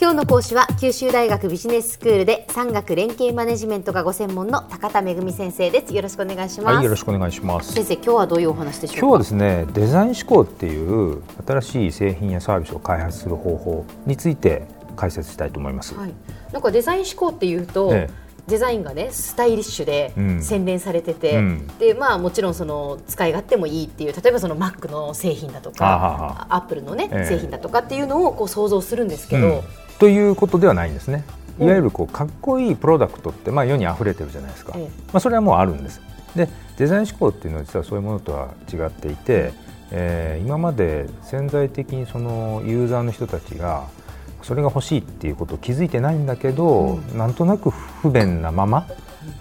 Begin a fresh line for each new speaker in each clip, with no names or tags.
今日の講師は九州大学ビジネススクールで産学連携マネジメントがご専門の高田恵先生です。よろしくお願いします、
はい、よろしくお願いします。
先生今日はどういうお話でしょう
今日はですねデザイン思考っていう新しい製品やサービスを開発する方法について解説したいと思います、はい、
なんかデザイン思考っていうと、ええデザインがねスタイリッシュで洗練されてて、うん、でまあもちろんその使い勝手もいいっていう例えばその Mac の製品だとかアップルのね、え。製品だとかっていうのをこう想像するんですけど、うん、
ということではないんですね。いわゆるこうかっこいいプロダクトってまあ世に溢れてるじゃないですか。え、まあそれはもうあるんです。でデザイン思考っていうのは実はそういうものとは違っていて、えー、今まで潜在的にそのユーザーの人たちがそれが欲しいっていうことを気づいてないんだけど、うん、なんとなく不便なまま、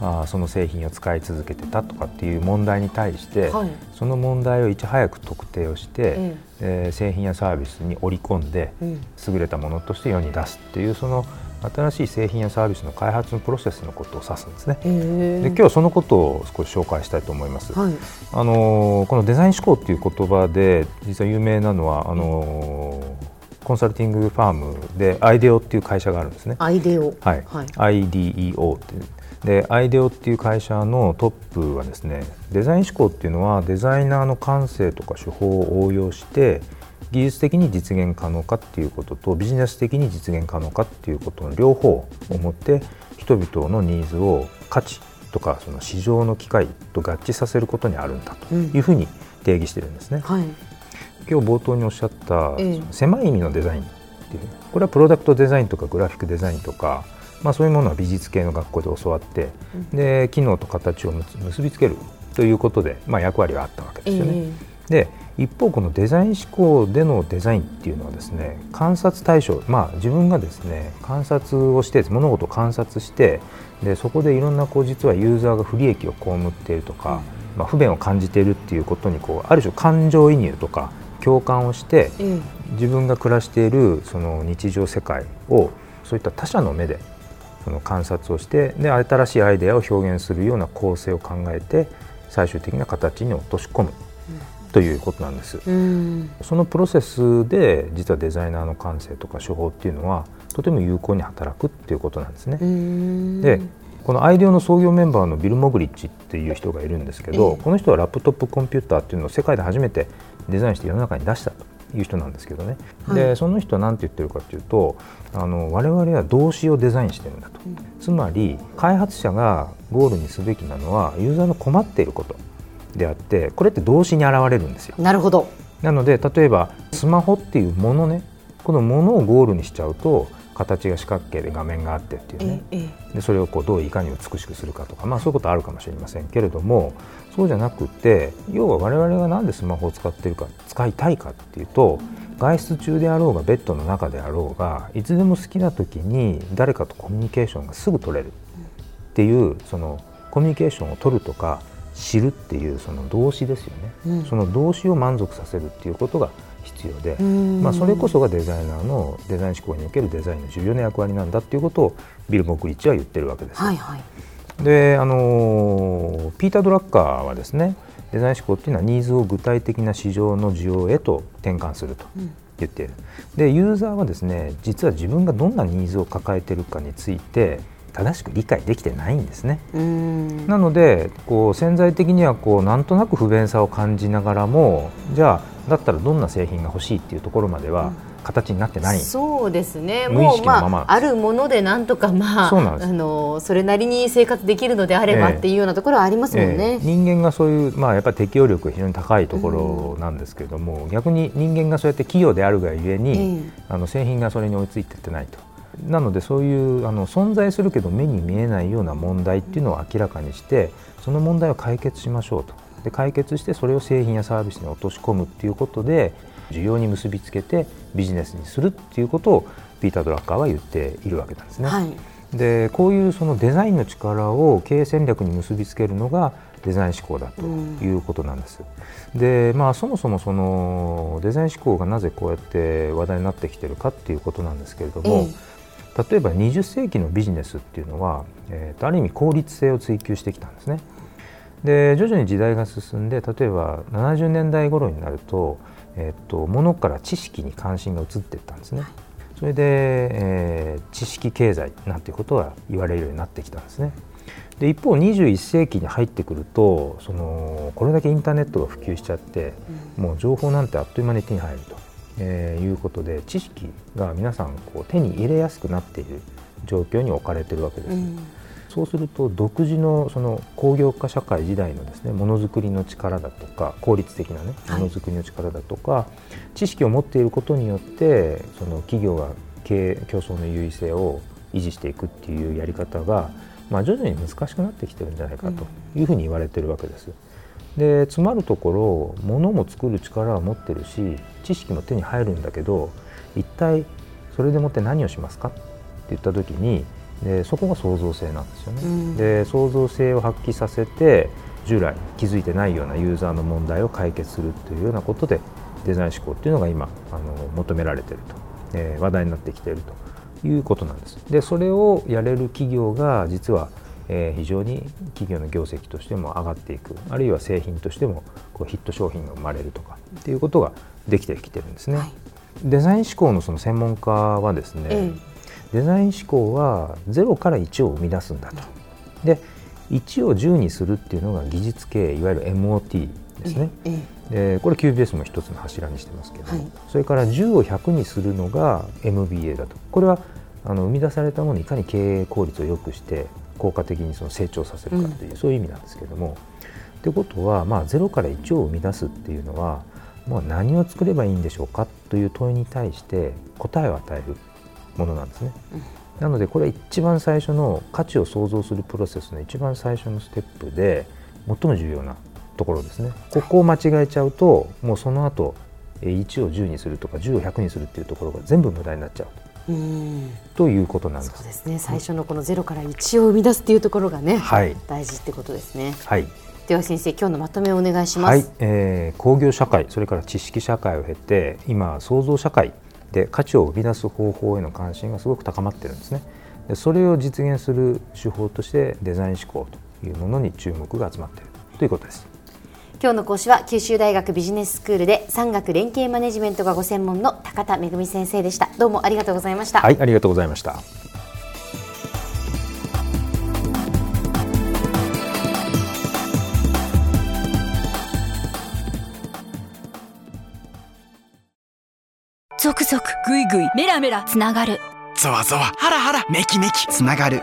うん、あその製品を使い続けてたとかっていう問題に対して、はい、その問題をいち早く特定をして、うん、えー、製品やサービスに織り込んで、優れたものとして世に出すっていうその新しい製品やサービスの開発のプロセスのことを指すんですね。で今日はそのことを少し紹介したいと思います。はい、あのこのデザイン思考っていう言葉で実は有名なのはあのコンサルティングファームでアイデオっていう会社があるんですね。
アイデオ、
はい、はい、IDEO ってでアイデオっていう会社のトップはですねデザイン思考っていうのはデザイナーの感性とか手法を応用して技術的に実現可能かっていうこととビジネス的に実現可能かっていうことの両方をもって人々のニーズを価値とかその市場の機会と合致させることにあるんだというふうに定義してるんですね。うんはい。今日冒頭におっしゃった、狭い意味のデザインっていうこれはプロダクトデザインとかグラフィックデザインとか、まあ、そういうものは美術系の学校で教わって、うん、で機能と形を結びつけるということで、まあ、役割はあったわけですよね。えー、で一方このデザイン思考でのデザインっていうのはですね観察対象まあ自分がですね観察をして物事を観察してでそこでいろんなこう実はユーザーが不利益を被っているとか、うん、まあ、不便を感じているっていうことにこうある種感情移入とか共感をして、自分が暮らしているその日常世界をそういった他者の目でその観察をしてで新しいアイデアを表現するような構成を考えて最終的な形に落とし込む。ということなんです、うん、そのプロセスで実はデザイナーの感性とか手法っていうのはとても有効に働くっていうことなんですね。でこのアイデオの創業メンバーのビル・モグリッチっていう人がいるんですけど、この人はラップトップコンピューターっていうのを世界で初めてデザインして世の中に出したという人なんですけどね、はい、でその人は何て言ってるかというとあの我々は動詞をデザインしてるんだと、うん、つまり開発者がゴールにすべきなのはユーザーの困っていることであってこれって動詞に現れるんですよ。
なるほど。
なので例えばスマホっていうものねこのものをゴールにしちゃうと形が四角形で画面があってっていうね、ええ、でそれをこうどういかに美しくするかとか、まあ、そういうことあるかもしれませんけれどもそうじゃなくて要は我々が何でスマホを使っているか使いたいかっていうと外出中であろうがベッドの中であろうがいつでも好きな時に誰かとコミュニケーションがすぐ取れるっていうそのコミュニケーションを取るとか知るっていうその動詞ですよね、うん、その動詞を満足させるっていうことが必要で、まあ、それこそがデザイナーのデザイン思考におけるデザインの重要な役割なんだっていうことをビル・モクリッチは言ってるわけです。はいはい、であのピーター・ドラッカーはですねデザイン思考っていうのはニーズを具体的な市場の需要へと転換すると言っている、うん、でユーザーはですね実は自分がどんなニーズを抱えているかについて正しく理解できてないんですね。なのでこう潜在的にはこうなんとなく不便さを感じながらもじゃあだったらどんな製品が欲しいっていうところまでは、形になってない、
そうですね。もう、まあ、あるものでなんとか、まあ、あのそれなりに生活できるのであればっていうようなところはありますもんね、えーえ。
ー、人間がそういう、まあ、やっぱり適応力が非常に高いところなんですけれども、うん、逆に人間がそうやって企業であるがゆえに、えー、あの製品がそれに追いついていってないと。なのでそういうあの存在するけど目に見えないような問題っていうのを明らかにしてその問題を解決しましょうとで解決してそれを製品やサービスに落とし込むっていうことで需要に結びつけてビジネスにするっていうことをピーター・ドラッカーは言っているわけなんですね。はい、でこういうそのデザインの力を経営戦略に結びつけるのがデザイン思考だということなんです。うん、でまあそもそもそのデザイン思考がなぜこうやって話題になってきてるかっていうことなんですけれども、例えば20世紀のビジネスっていうのは、えー、とある意味効率性を追求してきたんですね。で徐々に時代が進んで例えば70年代頃になると,、えー、と物から知識に関心が移っていったんですね。それで、えー、知識経済なんていうことが言われるようになってきたんですね。で一方21世紀に入ってくるとそのこれだけインターネットが普及しちゃって、うん、もう情報なんてあっという間に手に入ると、えー、いうことで知識が皆さんこう手に入れやすくなっている状況に置かれているわけです。うんそうすると独自のその工業化社会時代のですねものづくりの力だとか効率的なねものづくりの力だとか、はい、知識を持っていることによってその企業が経営競争の優位性を維持していくっていうやり方が、まあ、徐々に難しくなってきてるんじゃないかというふうに言われてるわけです。でつまるところ物も作る力は持ってるし知識も手に入るんだけど一体それでもって何をしますか？って言った時にでそこが創造性なんですよね、うん、で創造性を発揮させて従来気づいてないようなユーザーの問題を解決するというようなことでデザイン思考っていうのが今あの求められていると、えー、話題になってきているということなんです。でそれをやれる企業が実は、えー、非常に企業の業績としても上がっていく。あるいは製品としてもこうヒット商品が生まれるとかっていうことができてきてるんですね、はい、デザイン思考のその専門家はですね、えデザイン思考は0から1を生み出すんだと。で1を10にするっていうのが技術系いわゆる MOT ですね。でこれ QBS も一つの柱にしてますけど、はい、それから10を100にするのが MBA だと。これはあの生み出されたものにいかに経営効率を良くして効果的にその成長させるかという、うん、そういう意味なんですけれども。ということは、まあ、0から1を生み出すっていうのは、まあ、何を作ればいいんでしょうかという問いに対して答えを与えるものなんですね。なのでこれは一番最初の価値を創造するプロセスの一番最初のステップで最も重要なところですね。ここを間違えちゃうともうその後1を10にするとか10を100にするっていうところが全部無駄になっちゃううんということなんです。
そうですね。最初のこのゼロから1を生み出すっていうところがね、はい、大事ってことですね。はい。では先生今日のまとめをお願いします。はい、
えー、工業社会それから知識社会を経て今創造社会で価値を生み出す方法への関心がすごく高まってるんですねでそれを実現する手法としてデザイン思考というものに注目が集まっているということです
今日の講師は九州大学ビジネススクールで産学連携マネジメントがご専門の高田恵先生でした。どうもありがとうございました。
はいありがとうございました。
ゾクゾクグイグイメラメラつながる。
ゾワゾワハラハラメキメキつながる